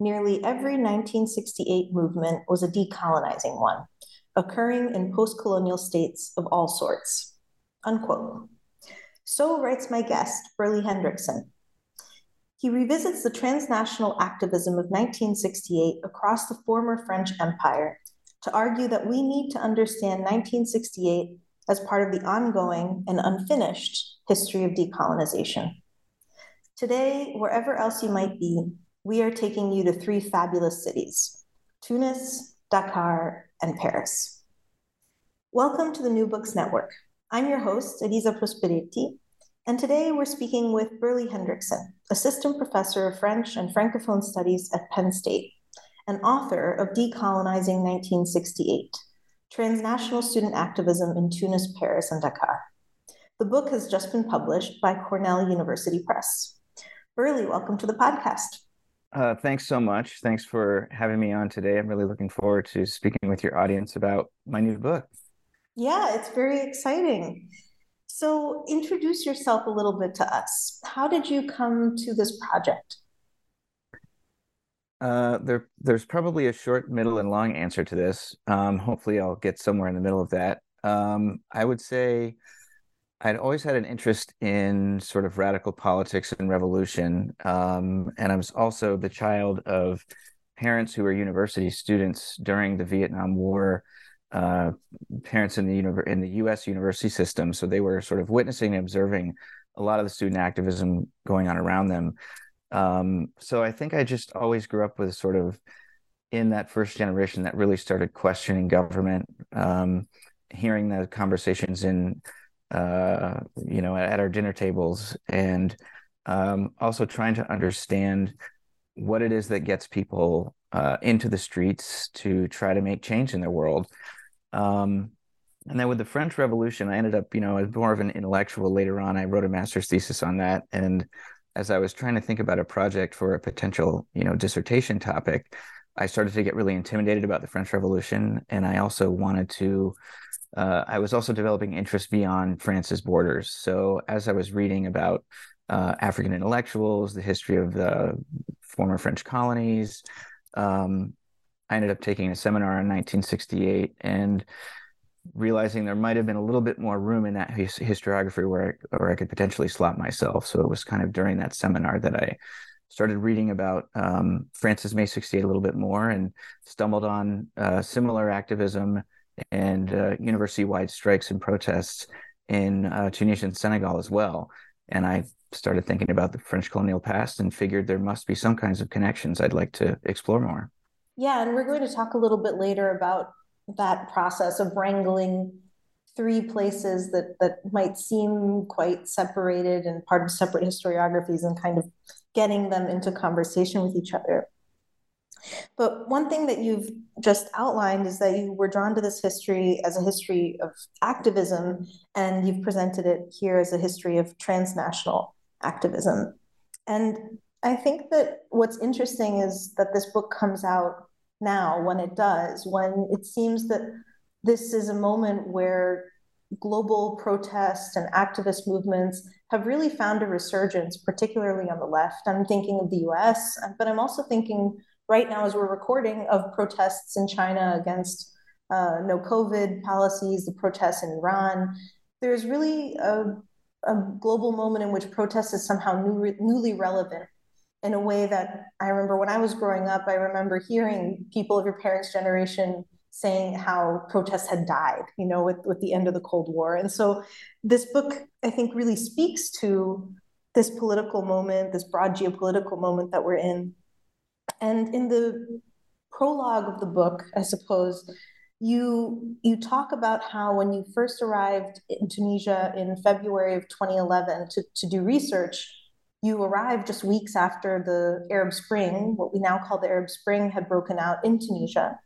nearly every 1968 movement was a decolonizing one, occurring in post colonial states of all sorts. Unquote. So writes my guest, Burleigh Hendrickson. He revisits the transnational activism of 1968 across the former French Empire to argue that we need to understand 1968 as part of the ongoing and unfinished history of decolonization. Today, wherever else you might be, we are taking you to three fabulous cities Tunis, Dakar, and Paris. Welcome to the New Books Network. I'm your host, Elisa Prosperetti, and today we're speaking with Burleigh Hendrickson, Assistant Professor of French and Francophone Studies at Penn State, and author of Decolonizing 1968 Transnational Student Activism in Tunis, Paris, and Dakar. The book has just been published by Cornell University Press. Burleigh, welcome to the podcast. Uh, thanks so much. Thanks for having me on today. I'm really looking forward to speaking with your audience about my new book. Yeah, it's very exciting. So, introduce yourself a little bit to us. How did you come to this project? Uh, there, there's probably a short, middle, and long answer to this. Um, hopefully, I'll get somewhere in the middle of that. Um, I would say I'd always had an interest in sort of radical politics and revolution, um, and I was also the child of parents who were university students during the Vietnam War. Uh, parents in the in the U.S. university system, so they were sort of witnessing and observing a lot of the student activism going on around them. Um, so I think I just always grew up with sort of in that first generation that really started questioning government, um, hearing the conversations in, uh, you know, at, at, our dinner tables, and um, also trying to understand what it is that gets people uh, into the streets to try to make change in their world. Um, and then with the French Revolution, I ended up, you know, as more of an intellectual later on. I wrote a master's thesis on that, and as I was trying to think about a project for a potential, you know, dissertation topic, I started to get really intimidated about the French Revolution, and I also wanted to. Uh, I was also developing interest beyond France's borders. So as I was reading about uh, African intellectuals, the history of the former French colonies, um, I ended up taking a seminar in 1968 and realizing there might have been a little bit more room in that his- historiography where I, where I could potentially slot myself. So it was kind of during that seminar that I started reading about um, France's May 68 a little bit more and stumbled on uh, similar activism and uh, university-wide strikes and protests in uh, Tunisia and Senegal as well. And I started thinking about the French colonial past and figured there must be some kinds of connections I'd like to explore more. Yeah, and we're going to talk a little bit later about that process of wrangling three places that that might seem quite separated and part of separate historiographies and kind of getting them into conversation with each other. But one thing that you've just outlined is that you were drawn to this history as a history of activism, and you've presented it here as a history of transnational activism. And I think that what's interesting is that this book comes out now when it does, when it seems that this is a moment where global protests and activist movements have really found a resurgence, particularly on the left. I'm thinking of the US, but I'm also thinking right now, as we're recording, of protests in China against uh, no COVID policies, the protests in Iran. There's really a a global moment in which protest is somehow new, newly relevant in a way that I remember when I was growing up, I remember hearing people of your parents' generation saying how protests had died, you know, with, with the end of the Cold War. And so this book, I think, really speaks to this political moment, this broad geopolitical moment that we're in. And in the prologue of the book, I suppose, you you talk about how when you first arrived in Tunisia in February of 2011 to, to do research, you arrived just weeks after the Arab Spring, what we now call the Arab Spring, had broken out in Tunisia.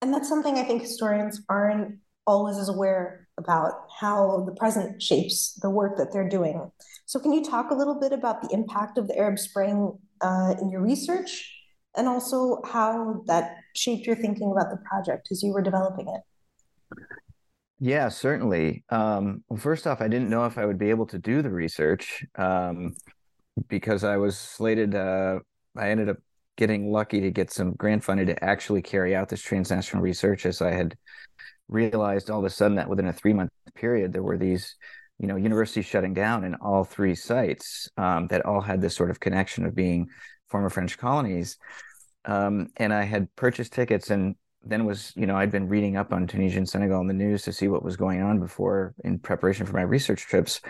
And that's something I think historians aren't always as aware about how the present shapes the work that they're doing. So, can you talk a little bit about the impact of the Arab Spring uh, in your research and also how that shaped your thinking about the project as you were developing it? Yeah, certainly. Um, well, first off, I didn't know if I would be able to do the research um, because I was slated. Uh, I ended up getting lucky to get some grant funding to actually carry out this transnational research, as I had realized all of a sudden that within a three month period there were these, you know, universities shutting down in all three sites um, that all had this sort of connection of being former French colonies. Um, and I had purchased tickets and then was, you know, I'd been reading up on Tunisia and Senegal in the news to see what was going on before in preparation for my research trips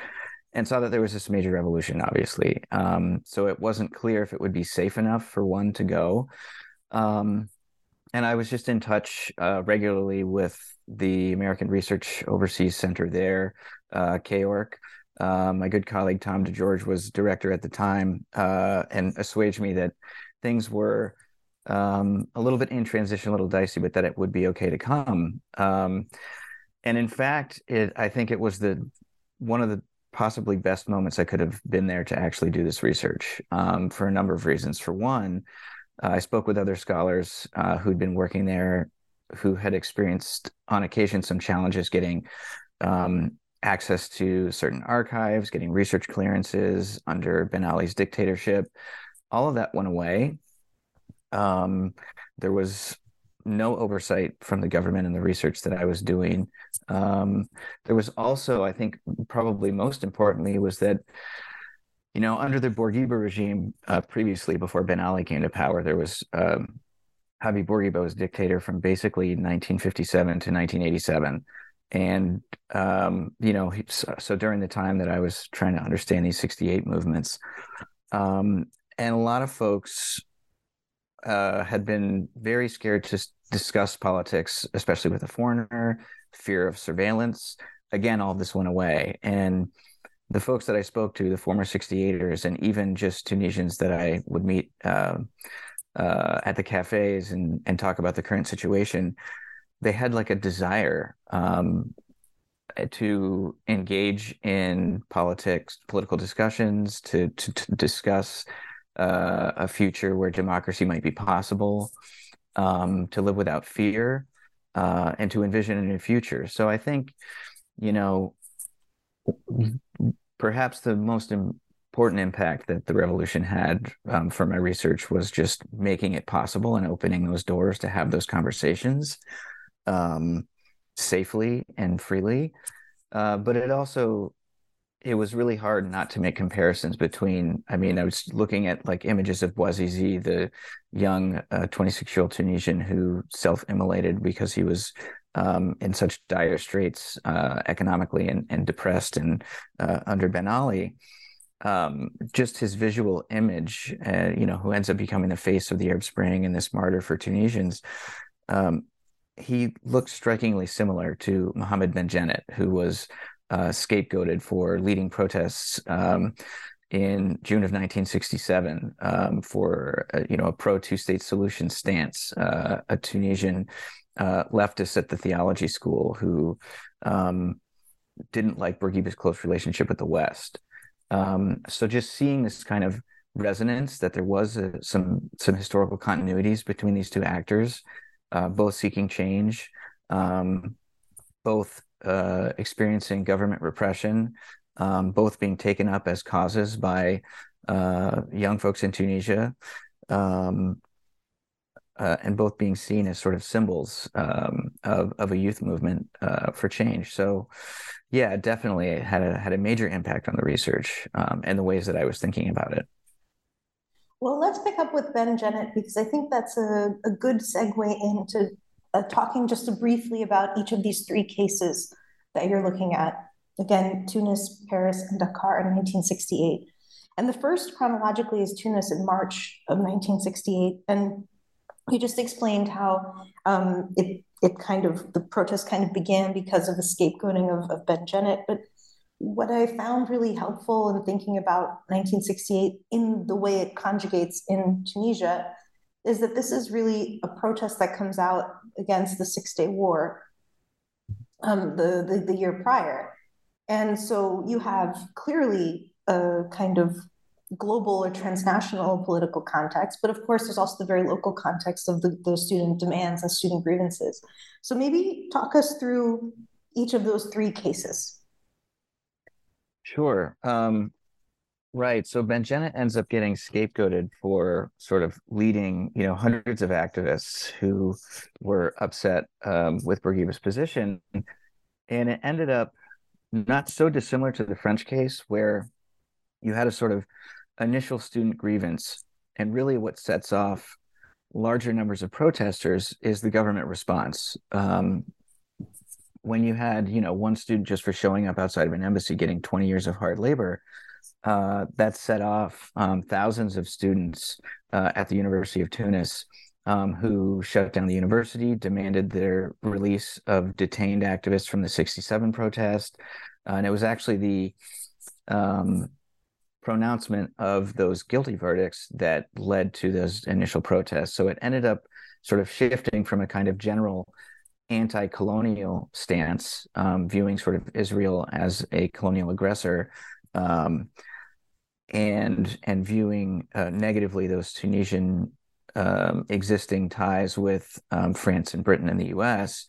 and saw that there was this major revolution, obviously. Um, so it wasn't clear if it would be safe enough for one to go. Um, and I was just in touch uh, regularly with the American Research Overseas Center there, uh, KAORC. Uh, my good colleague Tom DeGeorges was director at the time uh, and assuaged me that things were um, a little bit in transition, a little dicey, but that it would be okay to come. Um, and in fact, it I think it was the one of the possibly best moments I could have been there to actually do this research um, for a number of reasons. For one, uh, I spoke with other scholars uh, who'd been working there, who had experienced on occasion some challenges getting um, access to certain archives, getting research clearances under Ben Ali's dictatorship. All of that went away. Um, there was no oversight from the government in the research that I was doing. Um, there was also, I think, probably most importantly, was that you know under the Bourguiba regime uh, previously, before Ben Ali came to power, there was um, Habib Bourguiba was dictator from basically 1957 to 1987. And um, you know, so, so, during the time that I was trying to understand these 68 movements, um, and a lot of folks uh, had been very scared to discuss politics, especially with a foreigner, fear of surveillance. Again, all this went away. And the folks that I spoke to, the former 68ers, and even just Tunisians that I would meet uh, uh, at the cafes and, and talk about the current situation, they had like a desire um, to engage in politics, political discussions, to, to, to discuss uh, a future where democracy might be possible, um, to live without fear, uh, and to envision a new future. So I think, you know, perhaps the most important impact that the revolution had um, for my research was just making it possible and opening those doors to have those conversations um, safely and freely. Uh, but it also it was really hard not to make comparisons between i mean i was looking at like images of bouazizi the young 26 uh, year old tunisian who self-immolated because he was um, in such dire straits uh, economically and, and depressed and uh, under ben ali um, just his visual image uh, you know who ends up becoming the face of the arab spring and this martyr for tunisians um, he looks strikingly similar to Mohammed Benjenet, who was uh, scapegoated for leading protests um, in June of 1967 um, for uh, you know a pro two state solution stance. Uh, a Tunisian uh, leftist at the theology school who um, didn't like Bourguiba's close relationship with the West. Um, so just seeing this kind of resonance that there was a, some some historical continuities between these two actors, uh, both seeking change, um, both uh, experiencing government repression, um, both being taken up as causes by uh, young folks in Tunisia. Um, uh, and both being seen as sort of symbols um, of of a youth movement uh, for change. So, yeah, definitely it had a had a major impact on the research um, and the ways that I was thinking about it. Well, let's pick up with Benjenet because I think that's a, a good segue into uh, talking just briefly about each of these three cases that you're looking at. Again, Tunis, Paris, and Dakar in 1968. And the first chronologically is Tunis in March of 1968. And you just explained how um, it it kind of the protest kind of began because of the scapegoating of, of Benjenet. But what I found really helpful in thinking about 1968 in the way it conjugates in Tunisia is that this is really a protest that comes out against the Six Day War um, the, the, the year prior. And so you have clearly a kind of global or transnational political context, but of course, there's also the very local context of the, the student demands and student grievances. So maybe talk us through each of those three cases. Sure. Um, right. So Benjenet ends up getting scapegoated for sort of leading, you know, hundreds of activists who were upset um, with Bourguiba's position. And it ended up not so dissimilar to the French case, where you had a sort of initial student grievance. And really, what sets off larger numbers of protesters is the government response. Um, when you had, you know, one student just for showing up outside of an embassy getting 20 years of hard labor, uh, that set off um, thousands of students uh, at the University of Tunis um, who shut down the university, demanded their release of detained activists from the 67 protest. Uh, and it was actually the um, pronouncement of those guilty verdicts that led to those initial protests. So it ended up sort of shifting from a kind of general anti-colonial stance, um, viewing sort of Israel as a colonial aggressor, um, and and viewing uh, negatively those Tunisian um, existing ties with um, France and Britain and the U.S.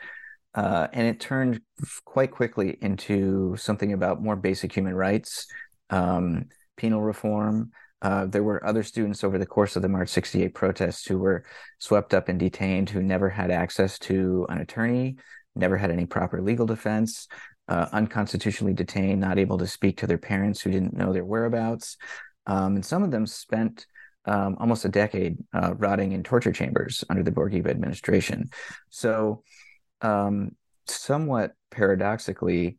Uh, and it turned quite quickly into something about more basic human rights, um, penal reform. Uh, there were other students over the course of the March 68 protests who were swept up and detained who never had access to an attorney, never had any proper legal defense, uh, unconstitutionally detained, not able to speak to their parents who didn't know their whereabouts. Um, and some of them spent um, almost a decade uh, rotting in torture chambers under the Bourguiba administration. So, um, somewhat paradoxically,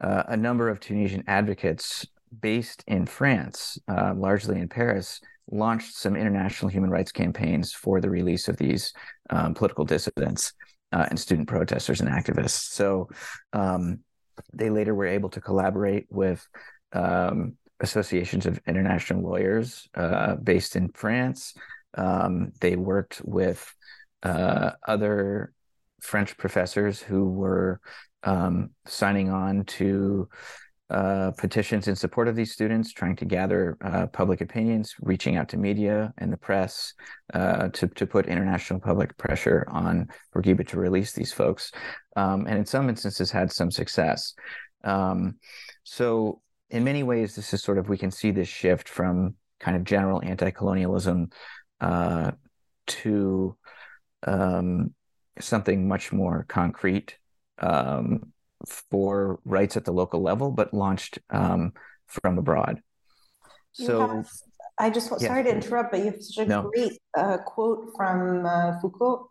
uh, a number of Tunisian advocates based in France, uh, largely in Paris, launched some international human rights campaigns for the release of these um, political dissidents uh, and student protesters and activists. So um, they later were able to collaborate with um, associations of international lawyers uh, based in France. Um, they worked with uh, other French professors who were um, signing on to uh, petitions in support of these students, trying to gather uh, public opinions, reaching out to media and the press uh, to to put international public pressure on Bourguiba to release these folks, um, and in some instances had some success. Um, so, in many ways, this is sort of we can see this shift from kind of general anti-colonialism uh, to um, something much more concrete. Um, for rights at the local level, but launched um, from abroad. So, have, I just yeah. sorry to interrupt, but you have such a no. great uh, quote from uh, Foucault,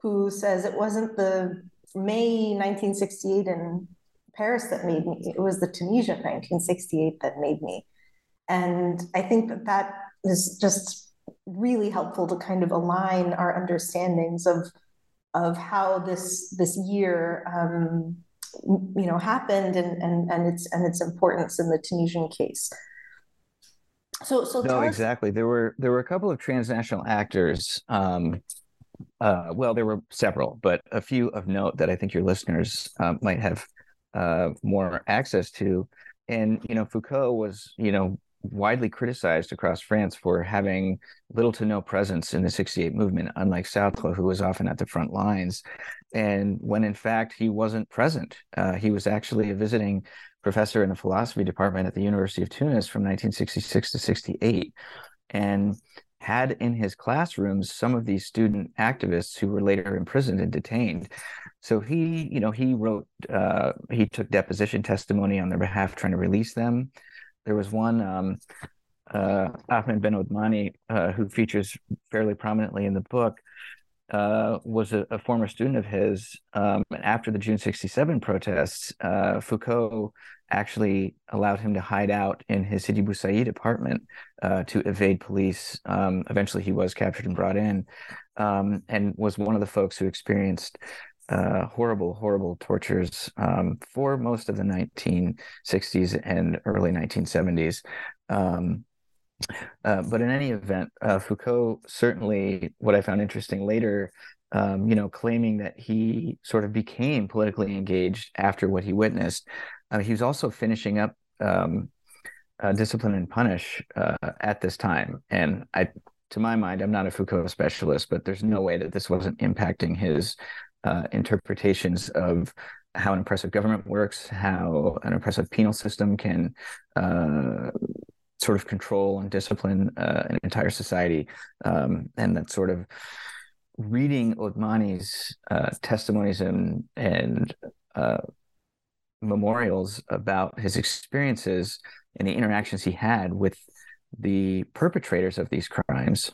who says it wasn't the May 1968 in Paris that made me; it was the Tunisia 1968 that made me. And I think that that is just really helpful to kind of align our understandings of of how this this year um, you know happened and and and its and its importance in the Tunisian case. So so no, exactly. There were there were a couple of transnational actors. Um, uh, well, there were several, but a few of note that I think your listeners uh, might have uh, more access to. And you know, Foucault was you know widely criticized across France for having little to no presence in the 68 movement, unlike Sartre, who was often at the front lines. And when in fact he wasn't present, uh, he was actually a visiting professor in the philosophy department at the University of Tunis from 1966 to 68. And had in his classrooms some of these student activists who were later imprisoned and detained. So he, you know, he wrote, uh, he took deposition testimony on their behalf, trying to release them. There was one, um, uh, Ahmed Ben Othmani, uh, who features fairly prominently in the book, uh, was a, a, former student of his. Um, after the June 67 protests, uh, Foucault actually allowed him to hide out in his Sidi Bou apartment uh, to evade police. Um, eventually, he was captured and brought in um, and was one of the folks who experienced uh, horrible, horrible tortures um, for most of the 1960s and early 1970s. Um, uh, but in any event, uh, Foucault certainly, what I found interesting later, um, you know, claiming that he sort of became politically engaged after what he witnessed. Uh, he was also finishing up um, uh, Discipline and Punish uh, at this time, and I, to my mind, I'm not a Foucault specialist, but there's no way that this wasn't impacting his interpretations of how an oppressive government works, how an oppressive penal system can uh, sort of control and discipline uh, an entire society, um, and that sort of reading Othmani's uh, testimonies and and uh, memorials about his experiences and the interactions he had with the perpetrators of these crimes.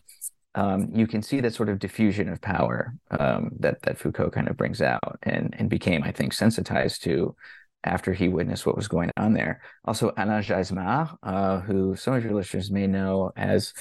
Um, you can see that sort of diffusion of power um, that that Foucault kind of brings out and and became, I think, sensitized to after he witnessed what was going on there. Also, Alain Geismar, uh, who some of your listeners may know as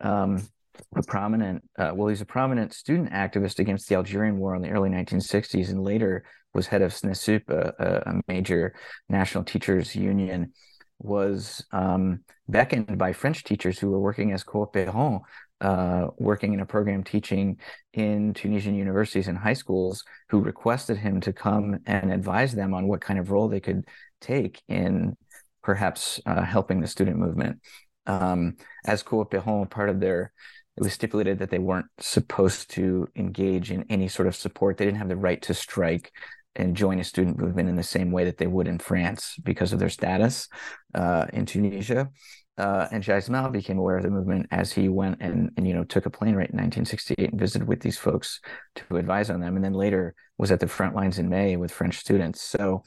um, a prominent, uh, well, he's a prominent student activist against the Algerian War in the early 1960s and later was head of SNESUP, a, a major national teachers union, was um, beckoned by French teachers who were working as coopérants uh, working in a program teaching in Tunisian universities and high schools who requested him to come and advise them on what kind of role they could take in perhaps uh, helping the student movement. Um, as coopérants, part of their it was stipulated that they weren't supposed to engage in any sort of support. They didn't have the right to strike and join a student movement in the same way that they would in France because of their status uh, in Tunisia uh, and Geismar became aware of the movement as he went and, and you know took a plane right in 1968 and visited with these folks to advise on them, and then later was at the front lines in May with French students. So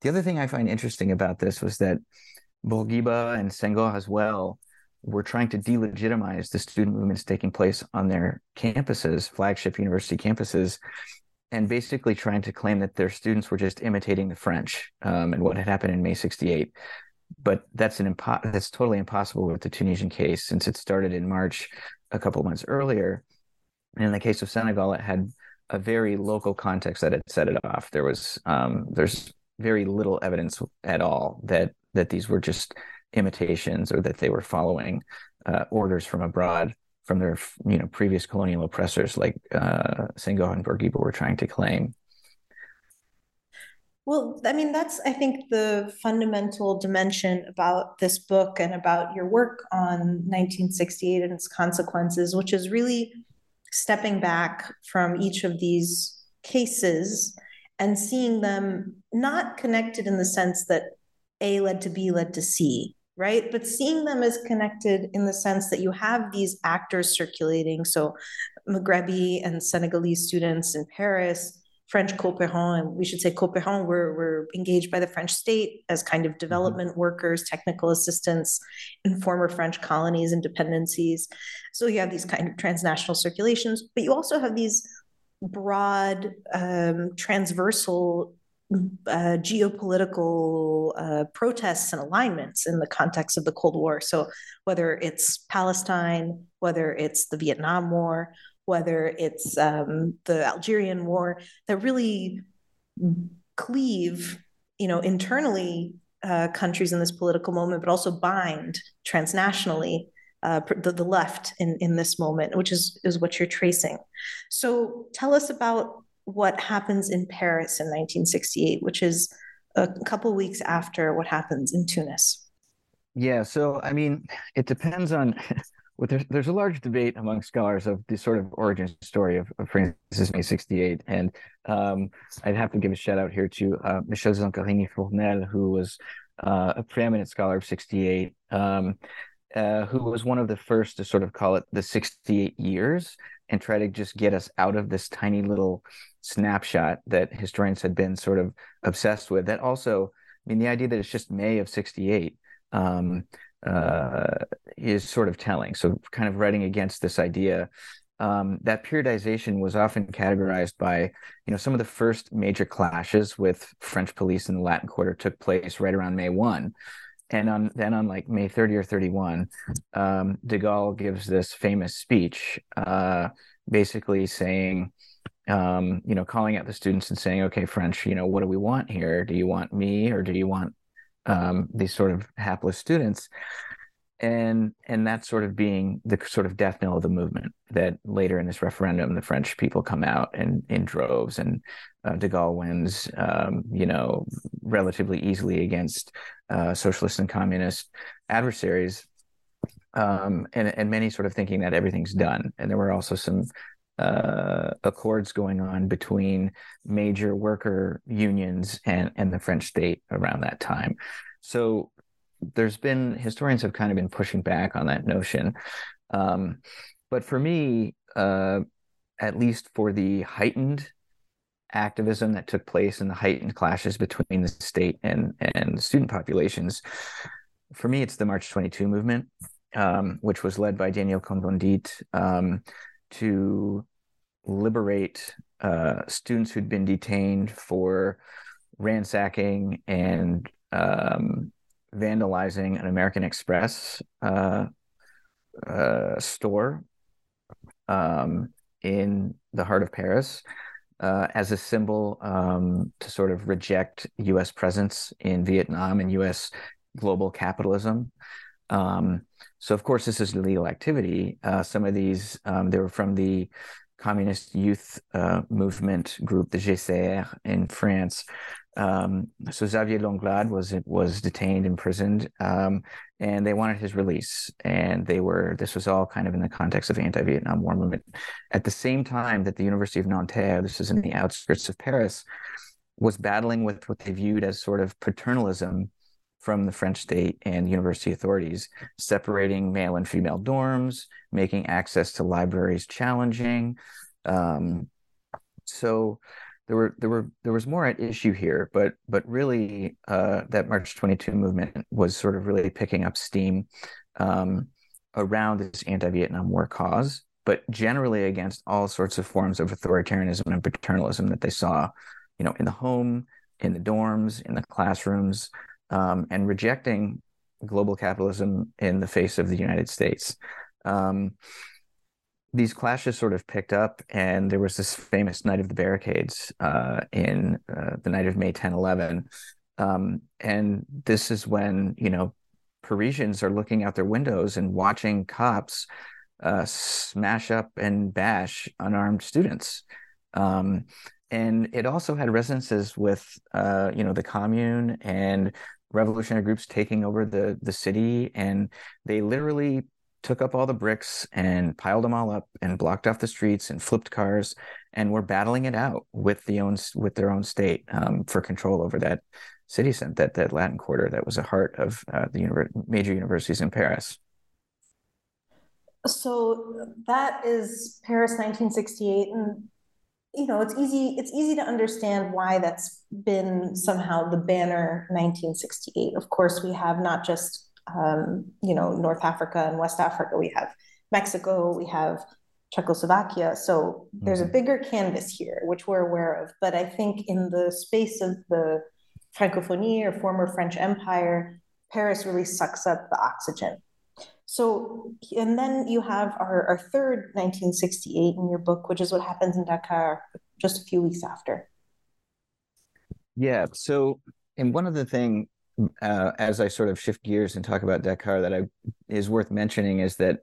the other thing I find interesting about this was that Bourguiba and Senghor as well were trying to delegitimize the student movements taking place on their campuses, flagship university campuses, and basically trying to claim that their students were just imitating the French um, and what had happened in May 68 but that's an impo- that's totally impossible with the Tunisian case since it started in March a couple months earlier. And in the case of Senegal, it had a very local context that had set it off. There was um, there's very little evidence at all that that these were just imitations or that they were following uh, orders from abroad from their you know previous colonial oppressors like uh, Senghor and Bourguiba were trying to claim. Well, I mean, that's, I think, the fundamental dimension about this book and about your work on 1968 and its consequences, which is really stepping back from each of these cases and seeing them not connected in the sense that A led to B led to C, right? But seeing them as connected in the sense that you have these actors circulating. So, Maghrebi and Senegalese students in Paris French coopérants, and we should say coopérants were, were engaged by the French state as kind of mm-hmm. development mm-hmm. workers, technical assistants in former French colonies and dependencies. So you have these kind of transnational circulations, but you also have these broad, um, transversal uh, geopolitical uh, protests and alignments in the context of the Cold War. So, whether it's Palestine, whether it's the Vietnam War, whether it's um, the Algerian war, that really cleave, you know, internally uh, countries in this political moment, but also bind transnationally uh, the, the left in, in this moment, which is, is what you're tracing. So tell us about what happens in Paris in 1968, which is a couple weeks after what happens in Tunis. Yeah, so I mean, it depends on well, there's, there's a large debate among scholars of the sort of origin story of, of France's May 68. And um, I'd have to give a shout out here to uh, Michelle Zancarini Fournel, who was uh, a preeminent scholar of 68. Um, uh, who was one of the first to sort of call it the 68 years and try to just get us out of this tiny little snapshot that historians had been sort of obsessed with. That also, I mean, the idea that it's just May of 68 um, uh, is sort of telling. So, kind of writing against this idea. Um, that periodization was often categorized by, you know, some of the first major clashes with French police in the Latin Quarter took place right around May 1 and on then on like May 30 or 31, um, De Gaulle gives this famous speech, uh, basically saying, um, you know, calling out the students and saying, "Okay, French, you know, what do we want here? Do you want me or do you want um, these sort of hapless students?" and and that sort of being the sort of death knell of the movement that later in this referendum the french people come out in in droves and uh, de gaulle wins um, you know relatively easily against uh, socialist and communist adversaries um, and and many sort of thinking that everything's done and there were also some uh, accords going on between major worker unions and and the french state around that time so there's been historians have kind of been pushing back on that notion. Um, but for me, uh, at least for the heightened activism that took place and the heightened clashes between the state and and student populations, for me, it's the March 22 movement, um, which was led by Daniel Cohn-Bendit um, to liberate uh, students who'd been detained for ransacking and um, vandalizing an American Express uh, uh, store um, in the heart of Paris uh, as a symbol um, to sort of reject U.S. presence in Vietnam and U.S. global capitalism. Um, so, of course, this is illegal activity. Uh, some of these um, they were from the communist youth uh, movement group, the JCR in France, um, so Xavier Langlade was was detained, imprisoned, um, and they wanted his release. And they were this was all kind of in the context of anti-Vietnam War movement. At the same time that the University of Nanterre, this is in the outskirts of Paris, was battling with what they viewed as sort of paternalism from the French state and university authorities, separating male and female dorms, making access to libraries challenging. Um, so there were there were there was more at issue here, but but really uh, that March 22 movement was sort of really picking up steam um, around this anti-Vietnam War cause, but generally against all sorts of forms of authoritarianism and paternalism that they saw, you know, in the home, in the dorms, in the classrooms, um, and rejecting global capitalism in the face of the United States. Um, these clashes sort of picked up, and there was this famous Night of the Barricades uh, in uh, the night of May 10 11. Um, and this is when, you know, Parisians are looking out their windows and watching cops uh, smash up and bash unarmed students. Um, and it also had resonances with, uh, you know, the commune and revolutionary groups taking over the the city, and they literally took up all the bricks and piled them all up and blocked off the streets and flipped cars and were battling it out with the own with their own state um, for control over that city center that that Latin Quarter that was the heart of uh, the univer- major universities in Paris. So that is Paris, 1968, and you know it's easy it's easy to understand why that's been somehow the banner 1968. Of course, we have not just um, you know, North Africa and West Africa. We have Mexico, we have Czechoslovakia. So there's a mm-hmm. bigger canvas here, which we're aware of. But I think in the space of the Francophonie or former French Empire, Paris really sucks up the oxygen. So, and then you have our, our third 1968 in your book, which is what happens in Dakar just a few weeks after. Yeah. So, and one of the thing uh, as I sort of shift gears and talk about Dakar that I is worth mentioning is that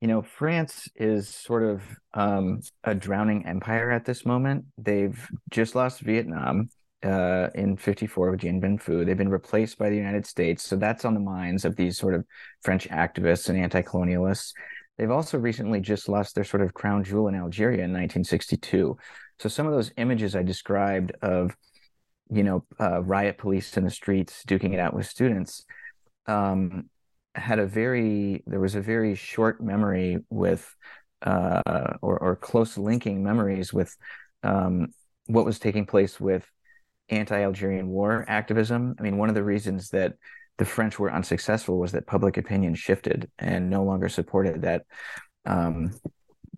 you know France is sort of um, a drowning empire at this moment. They've just lost Vietnam uh, in 54 with Dien Bien Phu. They've been replaced by the United States. So that's on the minds of these sort of French activists and anti colonialists. They've also recently just lost their sort of crown jewel in Algeria in 1962. So some of those images I described of you know, uh, riot police in the streets duking it out with students. Um, had a very there was a very short memory with uh, or, or close linking memories with um, what was taking place with anti-Algerian war activism. I mean, one of the reasons that the French were unsuccessful was that public opinion shifted and no longer supported that um,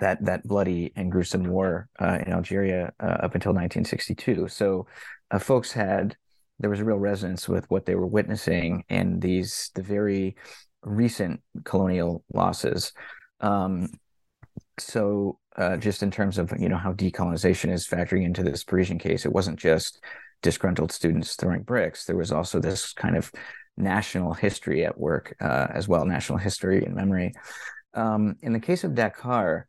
that that bloody and gruesome war uh, in Algeria uh, up until 1962. So, uh, folks had there was a real resonance with what they were witnessing and these the very recent colonial losses. Um, so, uh, just in terms of you know how decolonization is factoring into this Parisian case, it wasn't just disgruntled students throwing bricks. There was also this kind of national history at work uh, as well, national history and memory. Um, in the case of Dakar,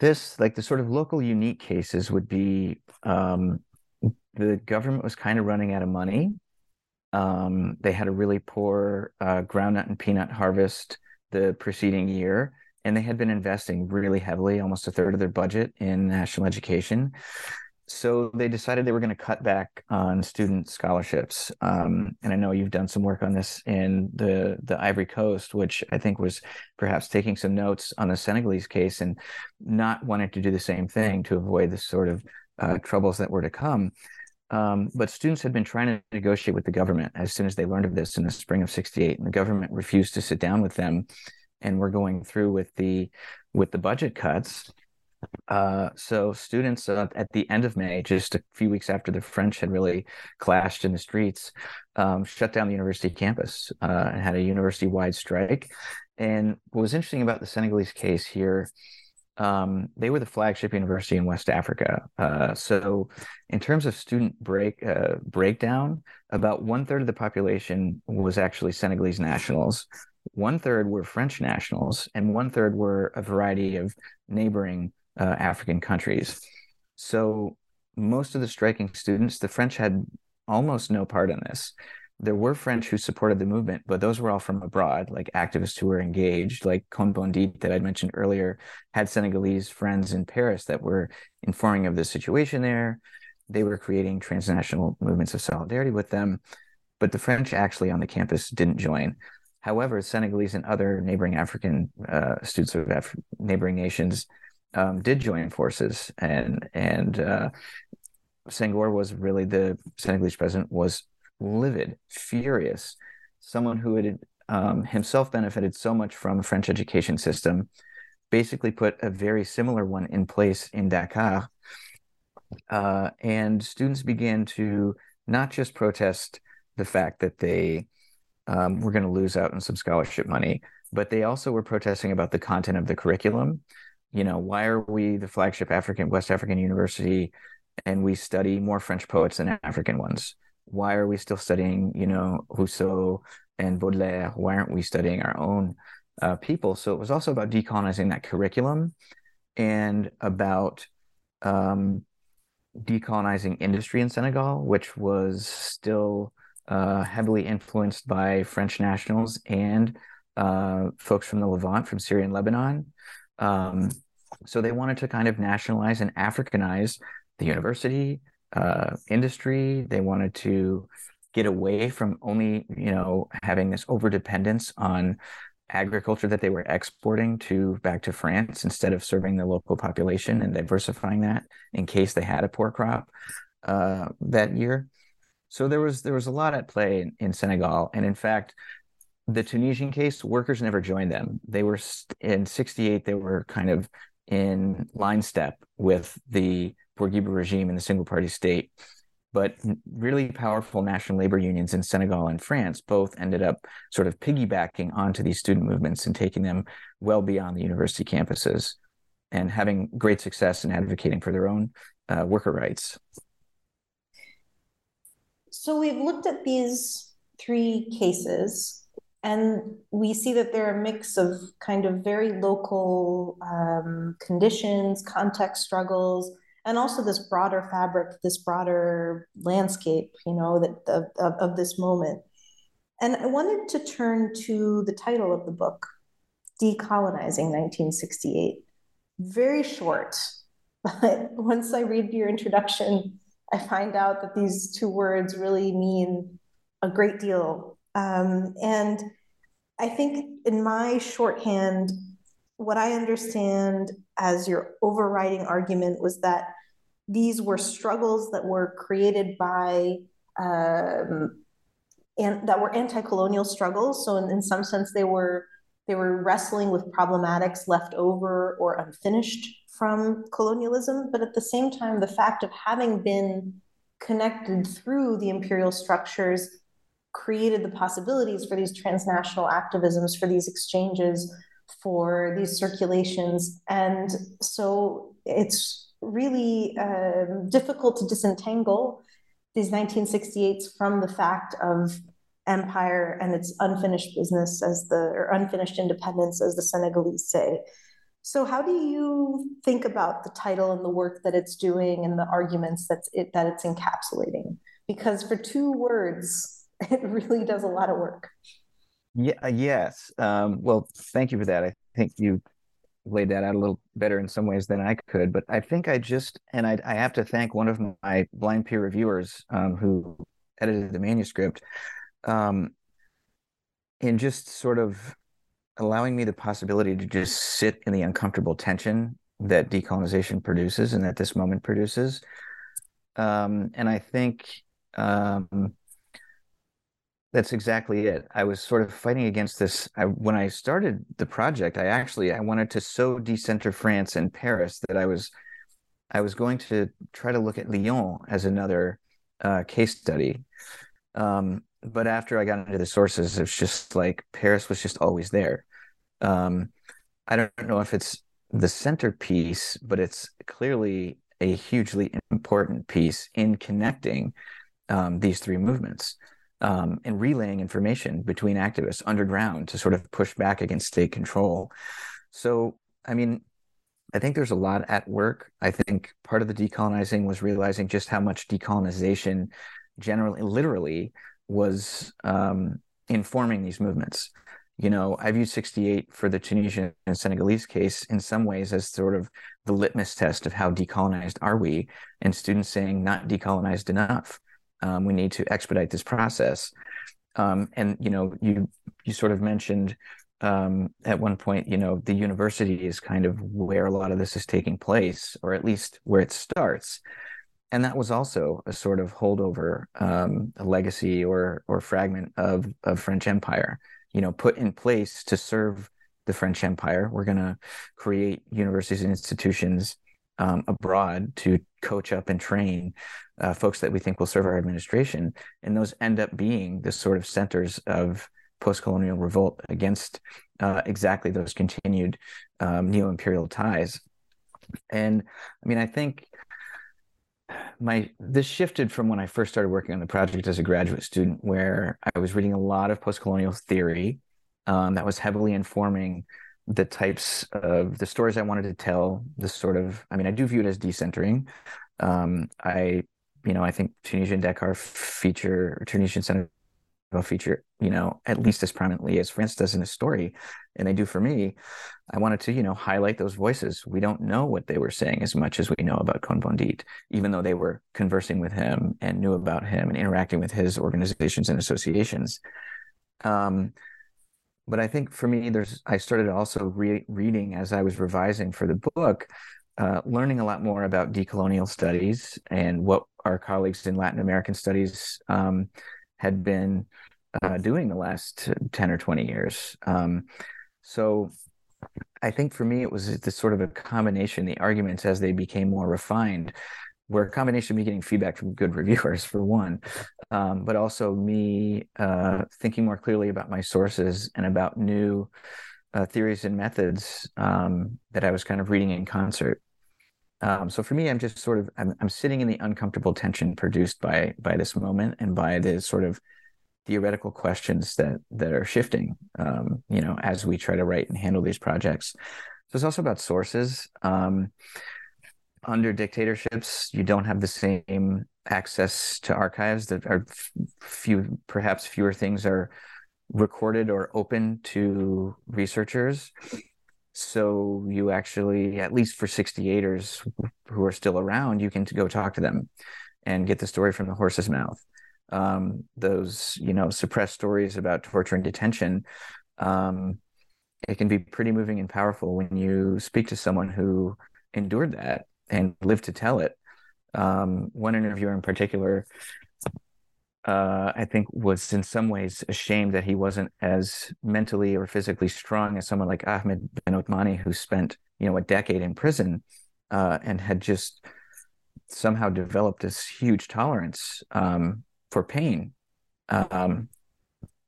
this like the sort of local unique cases would be um, the government was kind of running out of money. Um, they had a really poor uh, groundnut and peanut harvest the preceding year, and they had been investing really heavily, almost a third of their budget in national education so they decided they were going to cut back on student scholarships. Um, and I know you've done some work on this in the the Ivory Coast, which I think was perhaps taking some notes on the Senegalese case and not wanting to do the same thing to avoid the sort of uh, troubles that were to come. Um, but students had been trying to negotiate with the government as soon as they learned of this in the spring of '68, and the government refused to sit down with them. And we're going through with the with the budget cuts uh, so students uh, at the end of May, just a few weeks after the French had really clashed in the streets, um, shut down the university campus uh, and had a university-wide strike. And what was interesting about the Senegalese case here, um, they were the flagship university in West Africa. Uh, so, in terms of student break uh, breakdown, about one third of the population was actually Senegalese nationals. One third were French nationals, and one third were a variety of neighboring uh, African countries. So most of the striking students, the French had almost no part in this. There were French who supported the movement, but those were all from abroad, like activists who were engaged, like Cohn-Bendit that I'd mentioned earlier, had Senegalese friends in Paris that were informing of the situation there. They were creating transnational movements of solidarity with them, but the French actually on the campus didn't join. However, Senegalese and other neighboring African uh, students of Af- neighboring nations um, did join forces, and and uh, Senghor was really the Senegalese president was livid, furious, someone who had um, himself benefited so much from the French education system, basically put a very similar one in place in Dakar, uh, and students began to not just protest the fact that they um, were going to lose out on some scholarship money, but they also were protesting about the content of the curriculum you know, why are we the flagship African West African university and we study more French poets than African ones? Why are we still studying, you know, Rousseau and Baudelaire? Why aren't we studying our own uh, people? So it was also about decolonizing that curriculum and about um, decolonizing industry in Senegal, which was still uh, heavily influenced by French nationals and uh, folks from the Levant, from Syria and Lebanon. Um, so they wanted to kind of nationalize and Africanize the university uh, industry. They wanted to get away from only, you know, having this over dependence on agriculture that they were exporting to back to France instead of serving the local population and diversifying that in case they had a poor crop uh, that year. So there was there was a lot at play in, in Senegal, and in fact, the Tunisian case, workers never joined them. They were in '68. They were kind of in line step with the Bourguiba regime and the single party state. But really powerful national labor unions in Senegal and France both ended up sort of piggybacking onto these student movements and taking them well beyond the university campuses and having great success in advocating for their own uh, worker rights. So we've looked at these three cases and we see that they're a mix of kind of very local um, conditions, context struggles, and also this broader fabric, this broader landscape, you know, that of, of, of this moment. And I wanted to turn to the title of the book, Decolonizing 1968. Very short, but once I read your introduction, I find out that these two words really mean a great deal um, and I think in my shorthand, what I understand as your overriding argument was that these were struggles that were created by um, and that were anti-colonial struggles. So in, in some sense, they were they were wrestling with problematics left over or unfinished from colonialism. But at the same time, the fact of having been connected through the imperial structures created the possibilities for these transnational activisms, for these exchanges, for these circulations. And so it's really uh, difficult to disentangle these 1968s from the fact of empire and its unfinished business as the or unfinished independence as the Senegalese say. So how do you think about the title and the work that it's doing and the arguments that it that it's encapsulating? Because for two words, it really does a lot of work. Yeah, uh, yes. Um, well, thank you for that. I think you laid that out a little better in some ways than I could. But I think I just, and I, I have to thank one of my blind peer reviewers um, who edited the manuscript um, in just sort of allowing me the possibility to just sit in the uncomfortable tension that decolonization produces and that this moment produces. Um, and I think um, that's exactly it. I was sort of fighting against this. I, when I started the project, I actually I wanted to so decenter France and Paris that I was I was going to try to look at Lyon as another uh, case study. Um, but after I got into the sources, it's just like Paris was just always there. Um, I don't know if it's the centerpiece, but it's clearly a hugely important piece in connecting um, these three movements um, and relaying information between activists underground to sort of push back against state control. So, I mean, I think there's a lot at work. I think part of the decolonizing was realizing just how much decolonization generally, literally, was um, informing these movements. You know, I view 68 for the Tunisian and Senegalese case in some ways as sort of the litmus test of how decolonized are we, and students saying not decolonized enough. Um, we need to expedite this process. Um, and you know, you you sort of mentioned um, at one point, you know, the university is kind of where a lot of this is taking place, or at least where it starts and that was also a sort of holdover, um, a legacy or or fragment of of French Empire. You know, put in place to serve the French Empire. We're going to create universities and institutions um, abroad to coach up and train uh, folks that we think will serve our administration, and those end up being the sort of centers of post-colonial revolt against uh, exactly those continued um, neo-imperial ties. And I mean, I think my this shifted from when I first started working on the project as a graduate student, where I was reading a lot of post-colonial theory um, that was heavily informing the types of the stories I wanted to tell. The sort of, I mean, I do view it as decentering. Um, I, you know, I think Tunisian Dakar feature, Tunisian Senator feature, you know, at least as prominently as France does in the story, and they do for me. I wanted to, you know, highlight those voices. We don't know what they were saying as much as we know about Cohn-Bendit, even though they were conversing with him and knew about him and interacting with his organizations and associations. Um, but I think for me, there's I started also re- reading as I was revising for the book, uh, learning a lot more about decolonial studies and what our colleagues in Latin American studies um, had been uh, doing the last 10 or 20 years. Um, so I think for me, it was this sort of a combination, the arguments as they became more refined were a combination of me getting feedback from good reviewers for one, um, but also me uh, thinking more clearly about my sources and about new uh, theories and methods um, that I was kind of reading in concert. Um, so for me, I'm just sort of I'm, I'm sitting in the uncomfortable tension produced by by this moment and by the sort of theoretical questions that that are shifting. Um, you know, as we try to write and handle these projects. So it's also about sources. Um, under dictatorships, you don't have the same access to archives. That are few, perhaps fewer things are recorded or open to researchers. So you actually, at least for 68ers who are still around, you can go talk to them and get the story from the horse's mouth. Um, those, you know, suppressed stories about torture and detention um, it can be pretty moving and powerful when you speak to someone who endured that and lived to tell it. Um, one interviewer in particular, uh, I think, was in some ways ashamed that he wasn't as mentally or physically strong as someone like Ahmed Ben Othmani, who spent you know a decade in prison uh, and had just somehow developed this huge tolerance um, for pain. Um,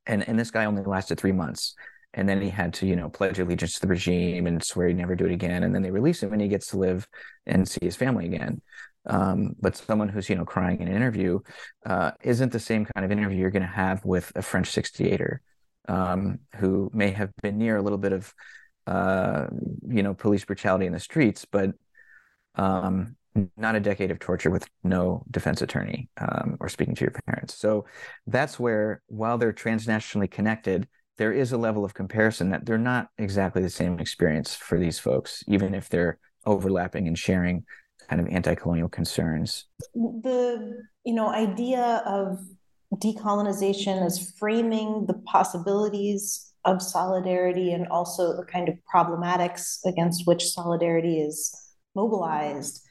and and this guy only lasted three months and then he had to you know pledge allegiance to the regime and swear he'd never do it again. And then they release him and he gets to live and see his family again. Um, but someone who's you know crying in an interview uh, isn't the same kind of interview you're going to have with a french 68er um, who may have been near a little bit of uh, you know police brutality in the streets but um, not a decade of torture with no defense attorney um, or speaking to your parents. So that's where while they're transnationally connected there is a level of comparison that they're not exactly the same experience for these folks, even if they're overlapping and sharing kind of anti-colonial concerns. The you know idea of decolonization as framing the possibilities of solidarity and also the kind of problematics against which solidarity is mobilized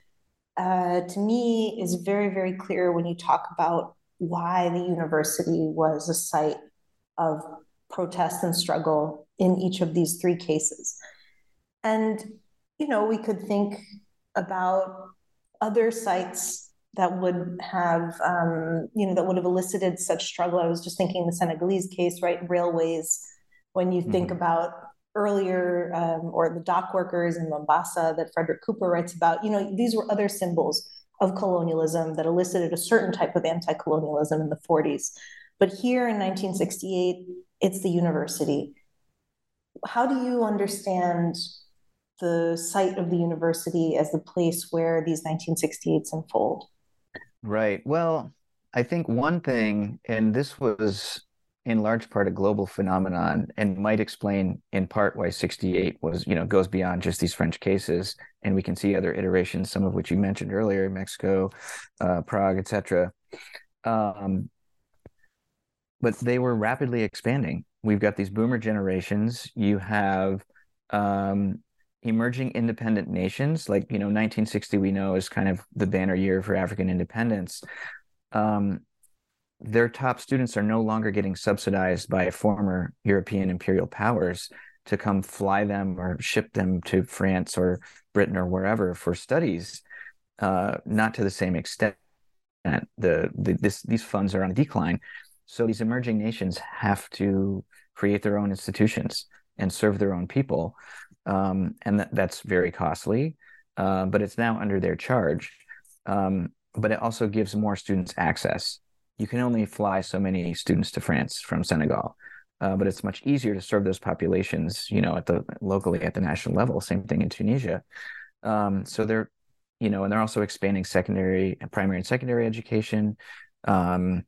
uh, to me is very very clear when you talk about why the university was a site of protest and struggle in each of these three cases. And, you know, we could think about other sites that would have, um, you know, that would have elicited such struggle. I was just thinking the Senegalese case, right? Railways, when you mm-hmm. think about earlier, um, or the dock workers in Mombasa that Frederick Cooper writes about, you know, these were other symbols of colonialism that elicited a certain type of anti colonialism in the 40s. But here in 1968, it's the university. How do you understand the site of the university as the place where these 1968s unfold? Right. Well, I think one thing, and this was in large part a global phenomenon and might explain in part why 68 was you know goes beyond just these french cases and we can see other iterations some of which you mentioned earlier mexico uh, prague etc um, but they were rapidly expanding. We've got these boomer generations. You have um, emerging independent nations, like you know, 1960 we know is kind of the banner year for African independence. Um, their top students are no longer getting subsidized by former European imperial powers to come fly them or ship them to France or Britain or wherever for studies, uh, not to the same extent. The, the this these funds are on a decline. So these emerging nations have to create their own institutions and serve their own people. Um, and that, that's very costly, uh, but it's now under their charge. Um, but it also gives more students access. You can only fly so many students to France from Senegal, uh, but it's much easier to serve those populations, you know, at the locally at the national level. Same thing in Tunisia. Um, so they're, you know, and they're also expanding secondary, primary, and secondary education. Um,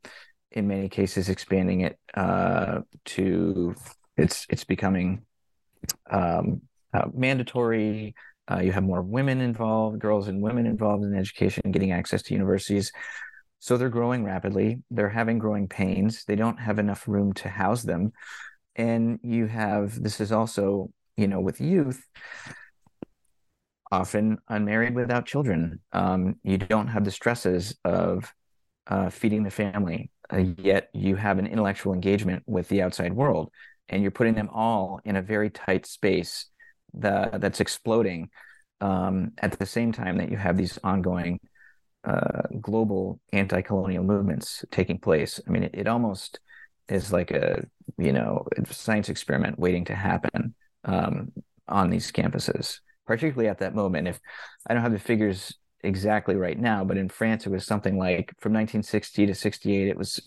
in many cases expanding it uh, to it's it's becoming um, uh, mandatory. Uh, you have more women involved, girls and women involved in education, getting access to universities. So they're growing rapidly. They're having growing pains. They don't have enough room to house them. And you have this is also, you know, with youth, often unmarried without children. Um, you don't have the stresses of uh, feeding the family, uh, yet you have an intellectual engagement with the outside world and you're putting them all in a very tight space that, that's exploding um, at the same time that you have these ongoing uh, global anti-colonial movements taking place. I mean it, it, almost is like a you know science experiment waiting to happen um, on these campuses particularly at that moment. If i don't have the figures exactly right now, but in France it was something like from 1960 to 68, it was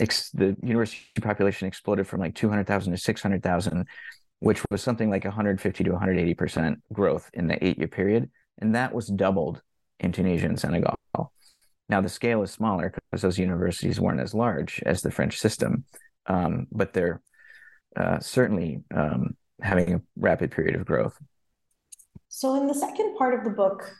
ex, the university population exploded from like 200,000 to 600,000, which was something like 150 to 180 percent growth in the eight year period, and that was doubled in Tunisia and Senegal. Now the scale is smaller because those universities weren't as large as the French system, um, but they're uh, certainly um, having a rapid period of growth. So, in the second part of the book,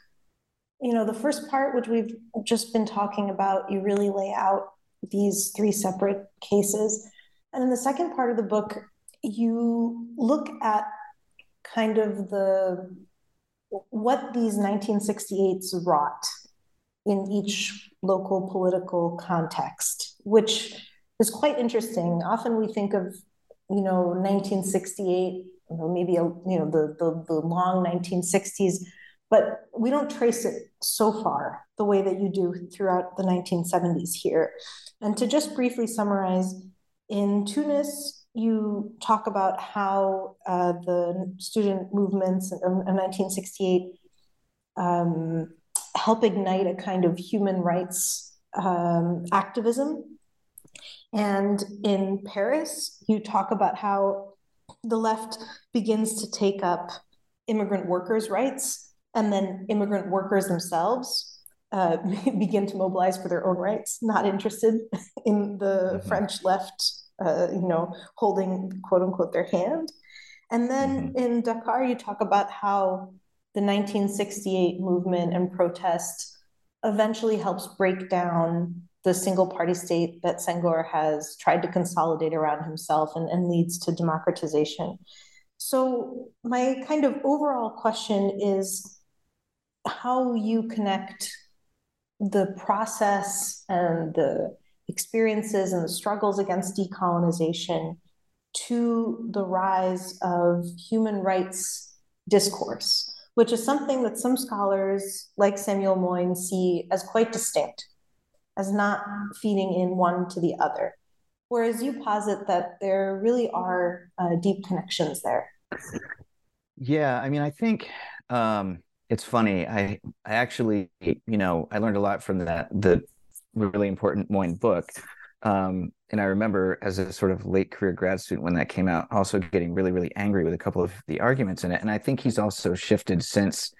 you know, the first part, which we've just been talking about, you really lay out these three separate cases. And in the second part of the book, you look at kind of the what these 1968s wrought in each local political context, which is quite interesting. Often we think of, you know, 1968, maybe you know the, the the long 1960s, but we don't trace it so far the way that you do throughout the 1970s here. And to just briefly summarize, in Tunis, you talk about how uh, the student movements of, 1968 um, help ignite a kind of human rights um, activism. And in Paris, you talk about how the left begins to take up immigrant workers' rights, and then immigrant workers themselves uh, begin to mobilize for their own rights, not interested in the mm-hmm. French left, uh, you know, holding quote unquote their hand. And then mm-hmm. in Dakar, you talk about how the 1968 movement and protest eventually helps break down the single party state that Senghor has tried to consolidate around himself and, and leads to democratization. So, my kind of overall question is how you connect the process and the experiences and the struggles against decolonization to the rise of human rights discourse, which is something that some scholars like Samuel Moyn see as quite distinct, as not feeding in one to the other. Whereas you posit that there really are uh, deep connections there. Yeah, I mean, I think um, it's funny. I I actually, you know, I learned a lot from that the really important Moyn book. Um, and I remember as a sort of late career grad student when that came out, also getting really, really angry with a couple of the arguments in it. And I think he's also shifted since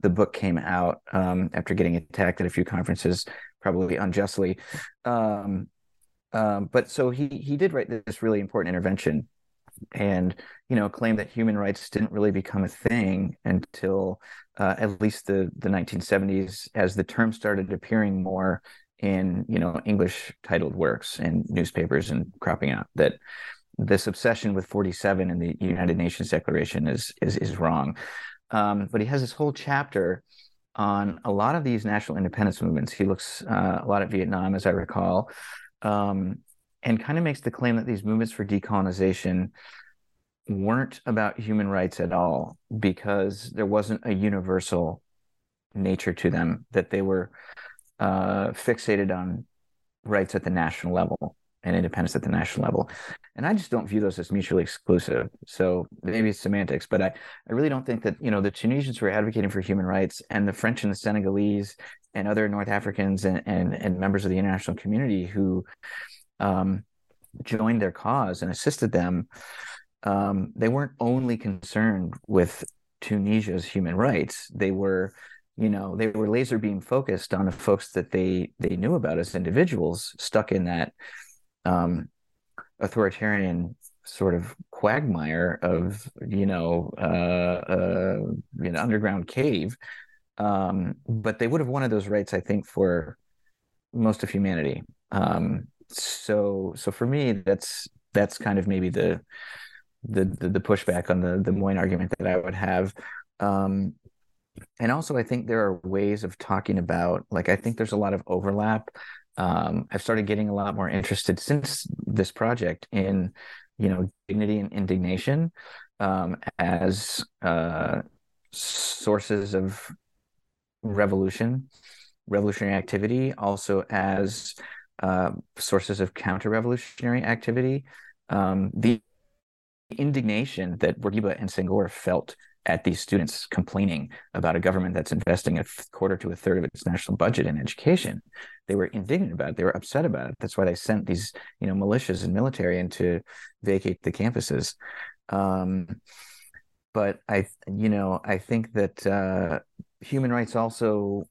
the book came out um, after getting attacked at a few conferences, probably unjustly. Um, um, but so he he did write this really important intervention and you know claim that human rights didn't really become a thing until uh, at least the the 1970s as the term started appearing more in you know english titled works and newspapers and cropping out that this obsession with 47 in the united nations declaration is is is wrong. Um, but he has this whole chapter on a lot of these national independence movements. He looks uh, a lot at vietnam as i recall. Um, and kind of makes the claim that these movements for decolonization weren't about human rights at all because there wasn't a universal nature to them that they were uh, fixated on rights at the national level and independence at the national level. And i just don't view those as mutually exclusive. So maybe it's semantics but i, I really don't think that you know the tunisians were advocating for human rights and the french and the senegalese and other north africans and, and, and members of the international community who um, joined their cause and assisted them, um, they weren't only concerned with Tunisia's human rights. They were, you know, they were laser beam focused on the folks that they they knew about as individuals stuck in that um, authoritarian sort of quagmire of you know uh, uh, you know underground cave. Um, but they would have wanted those rights, I think, for most of humanity. Um, so so for me that's that's kind of maybe the the the, the pushback on the the Moyn argument that I would have. Um and also I think there are ways of talking about like I think there's a lot of overlap. Um I've started getting a lot more interested since this project in you know dignity and indignation um as uh sources of revolution revolutionary activity also as uh, sources of counter-revolutionary activity. Um, the indignation that Bourguiba and Senghor felt at these students complaining about a government that's investing a quarter to a third of its national budget in education. They were indignant about it. They were upset about it. That's why they sent these, you know, militias and military in to vacate the campuses. Um, but I, you know, I think that uh, human rights also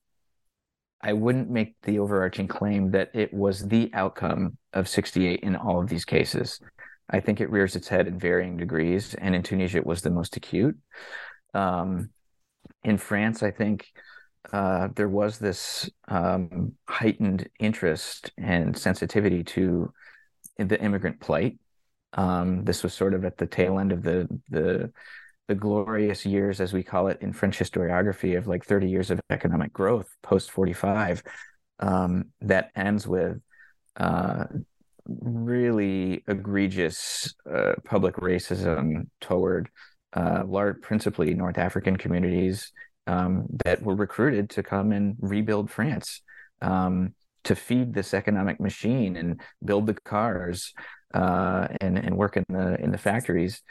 I wouldn't make the overarching claim that it was the outcome of 68 in all of these cases. I think it rears its head in varying degrees, and in Tunisia, it was the most acute. Um, in France, I think uh, there was this um, heightened interest and sensitivity to the immigrant plight. Um, this was sort of at the tail end of the the the glorious years, as we call it in French historiography, of like 30 years of economic growth post 45, um, that ends with uh, really egregious uh, public racism toward uh, large, principally North African communities um, that were recruited to come and rebuild France, um, to feed this economic machine and build the cars uh, and and work in the in the factories.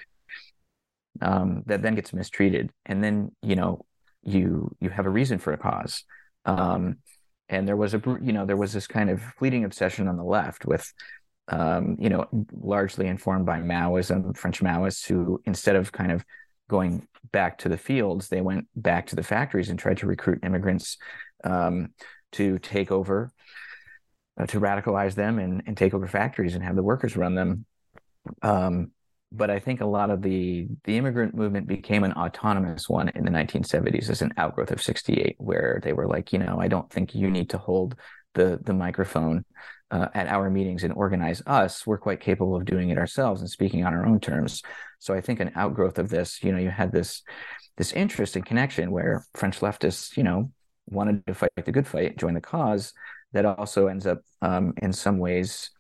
Um, that then gets mistreated, and then you know you you have a reason for a cause. Um, and there was a you know there was this kind of fleeting obsession on the left with um, you know, largely informed by Maoism, French Maoists, who instead of kind of going back to the fields, they went back to the factories and tried to recruit immigrants um, to take over, uh, to radicalize them and, and take over factories and have the workers run them. Um, but I think a lot of the the immigrant movement became an autonomous one in the 1970s as an outgrowth of 68, where they were like, you know, I don't think you need to hold the the microphone uh, at our meetings and organize us, we're quite capable of doing it ourselves and speaking on our own terms. So I think an outgrowth of this, you know, you had this this interest and connection where French leftists, you know, wanted to fight the good fight, join the cause. That also ends up, um, in some ways,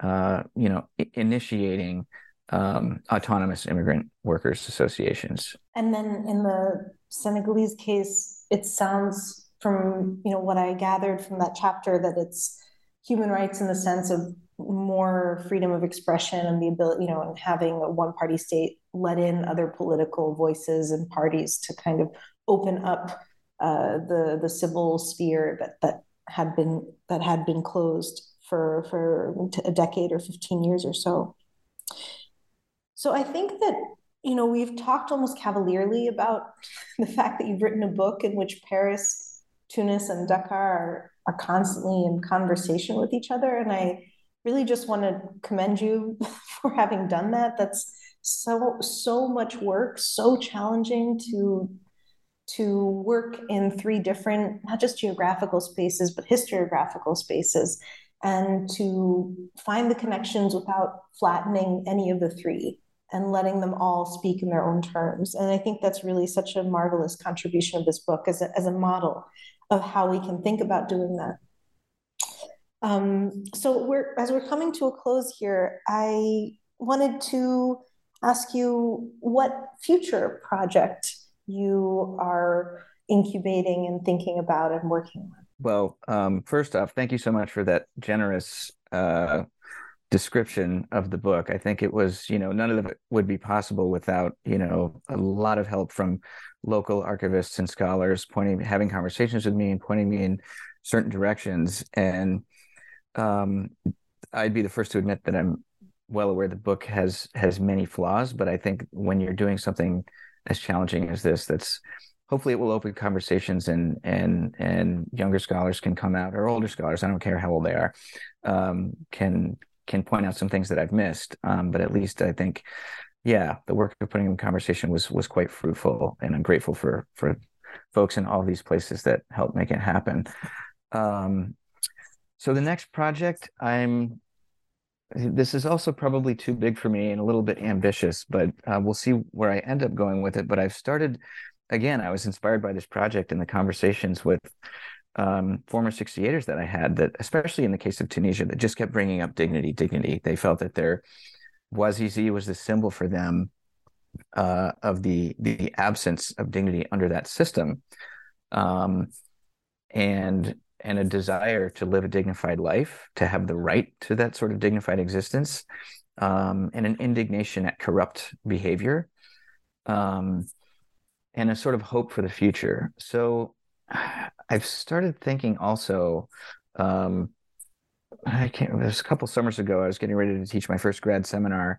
uh, you know, initiating um, autonomous immigrant workers associations. And then in the Senegalese case, it sounds from you know what I gathered from that chapter that it's human rights in the sense of more freedom of expression and the ability, you know, and having a one party state let in other political voices and parties to kind of open up uh, the the civil sphere that that had been that had been closed for for a decade or 15 years or so. So I think that you know we've talked almost cavalierly about the fact that you've written a book in which Paris, Tunis, and Dakar are are constantly in conversation with each other. And I really just want to commend you for having done that. That's so so much work, so challenging to to work in three different, not just geographical spaces, but historiographical spaces, and to find the connections without flattening any of the three and letting them all speak in their own terms. And I think that's really such a marvelous contribution of this book as a, as a model of how we can think about doing that. Um, so we're as we're coming to a close here, I wanted to ask you what future project you are incubating and thinking about and working on. Well, um, first off, thank you so much for that generous uh, description of the book. I think it was, you know, none of it would be possible without, you know, a lot of help from local archivists and scholars pointing, having conversations with me and pointing me in certain directions. And um, I'd be the first to admit that I'm well aware the book has has many flaws, but I think when you're doing something as challenging as this, that's hopefully it will open conversations and and and younger scholars can come out or older scholars, I don't care how old they are, um, can can point out some things that I've missed. Um, but at least I think, yeah, the work of putting in conversation was was quite fruitful, and I'm grateful for for folks in all these places that helped make it happen. Um, so the next project, I'm. This is also probably too big for me and a little bit ambitious, but uh, we'll see where I end up going with it. But I've started, again, I was inspired by this project and the conversations with um, former 68ers that I had that, especially in the case of Tunisia, that just kept bringing up dignity, dignity. They felt that their Bouazizi was the symbol for them uh, of the the absence of dignity under that system, um, and and a desire to live a dignified life, to have the right to that sort of dignified existence, um, and an indignation at corrupt behavior, um, and a sort of hope for the future. So I've started thinking also. Um, I can't. Was a couple summers ago. I was getting ready to teach my first grad seminar,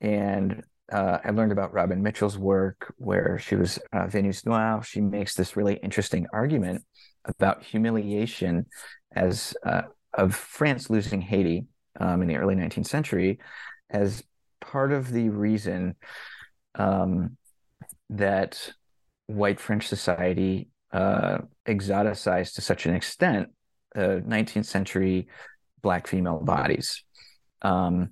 and uh, I learned about Robin Mitchell's work, where she was uh, Venus Noire. She makes this really interesting argument about humiliation as uh, of France losing Haiti um, in the early 19th century as part of the reason um, that white French society uh, exoticized to such an extent uh, 19th century black female bodies. Um,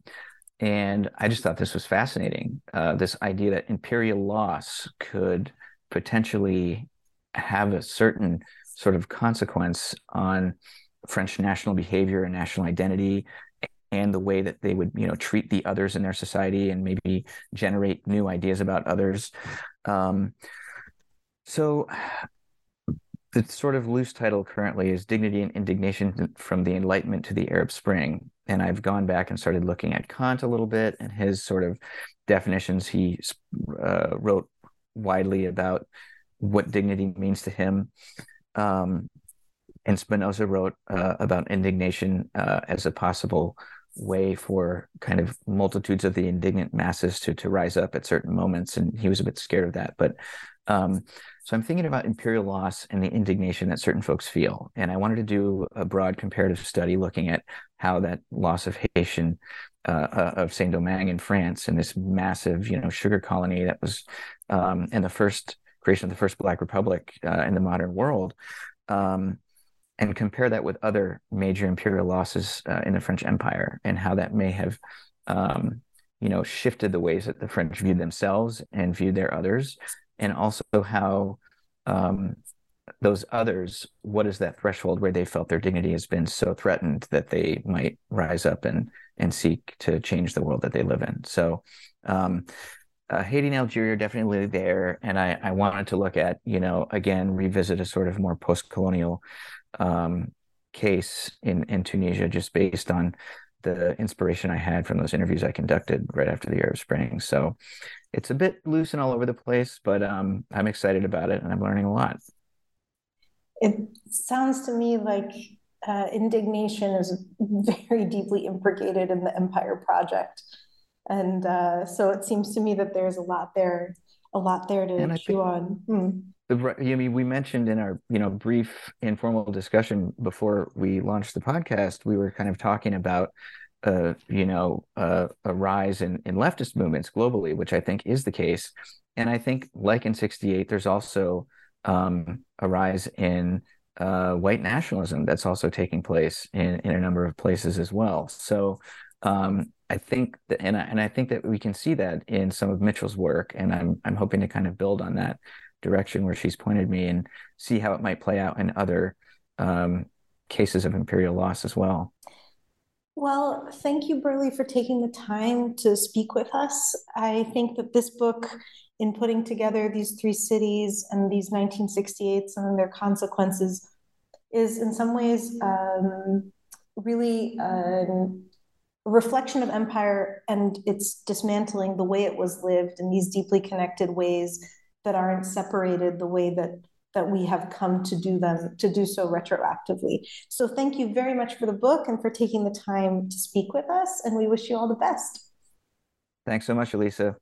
and I just thought this was fascinating. Uh, this idea that imperial loss could potentially have a certain sort of consequence on French national behavior and national identity and the way that they would you know treat the others in their society and maybe generate new ideas about others um, so the sort of loose title currently is dignity and indignation from the enlightenment to the arab spring. And i've gone back and started looking at kant a little bit and his sort of definitions. He uh, wrote widely about what dignity means to him. Um, and Spinoza wrote uh, about indignation uh, as a possible way for kind of multitudes of the indignant masses to to rise up at certain moments, and he was a bit scared of that. But um, so I'm thinking about imperial loss and the indignation that certain folks feel, and I wanted to do a broad comparative study looking at how that loss of Haitian uh, uh of Saint Domingue in France and this massive, you know, sugar colony that was, um, and the first creation of the first Black Republic uh, in the modern world. Um, and compare that with other major imperial losses uh, in the French Empire and how that may have, um, you know, shifted the ways that the French viewed themselves and viewed their others, and also how um, those others, what is that threshold where they felt their dignity has been so threatened that they might rise up and and seek to change the world that they live in. So. Um, uh, Haiti and Algeria are definitely there, and I, I wanted to look at, you know, again, revisit a sort of more post-colonial um, case in in Tunisia, just based on the inspiration I had from those interviews I conducted right after the Arab Spring. So it's a bit loose and all over the place, but um, I'm excited about it and I'm learning a lot. It sounds to me like uh, indignation is very deeply implicated in the Empire Project, and uh, so it seems to me that there's a lot there, a lot there to chew on. Hmm the I mean, we mentioned in our you know brief informal discussion before we launched the podcast, we were kind of talking about uh, you know uh, a rise in in leftist movements globally, which I think is the case, and I think like in '68, there's also um, a rise in uh, white nationalism that's also taking place in in a number of places as well. So. Um, I think that, and I, and I think that we can see that in some of Mitchell's work, and I'm I'm hoping to kind of build on that direction where she's pointed me and see how it might play out in other um, cases of imperial loss as well. Well, thank you, Burleigh, for taking the time to speak with us. I think that this book, in putting together these three cities and these 1968s and their consequences, is in some ways um, really a reflection of empire and its dismantling the way it was lived in these deeply connected ways that aren't separated the way that that we have come to do them to do so retroactively. So thank you very much for the book and for taking the time to speak with us and we wish you all the best. Thanks so much, Elisa.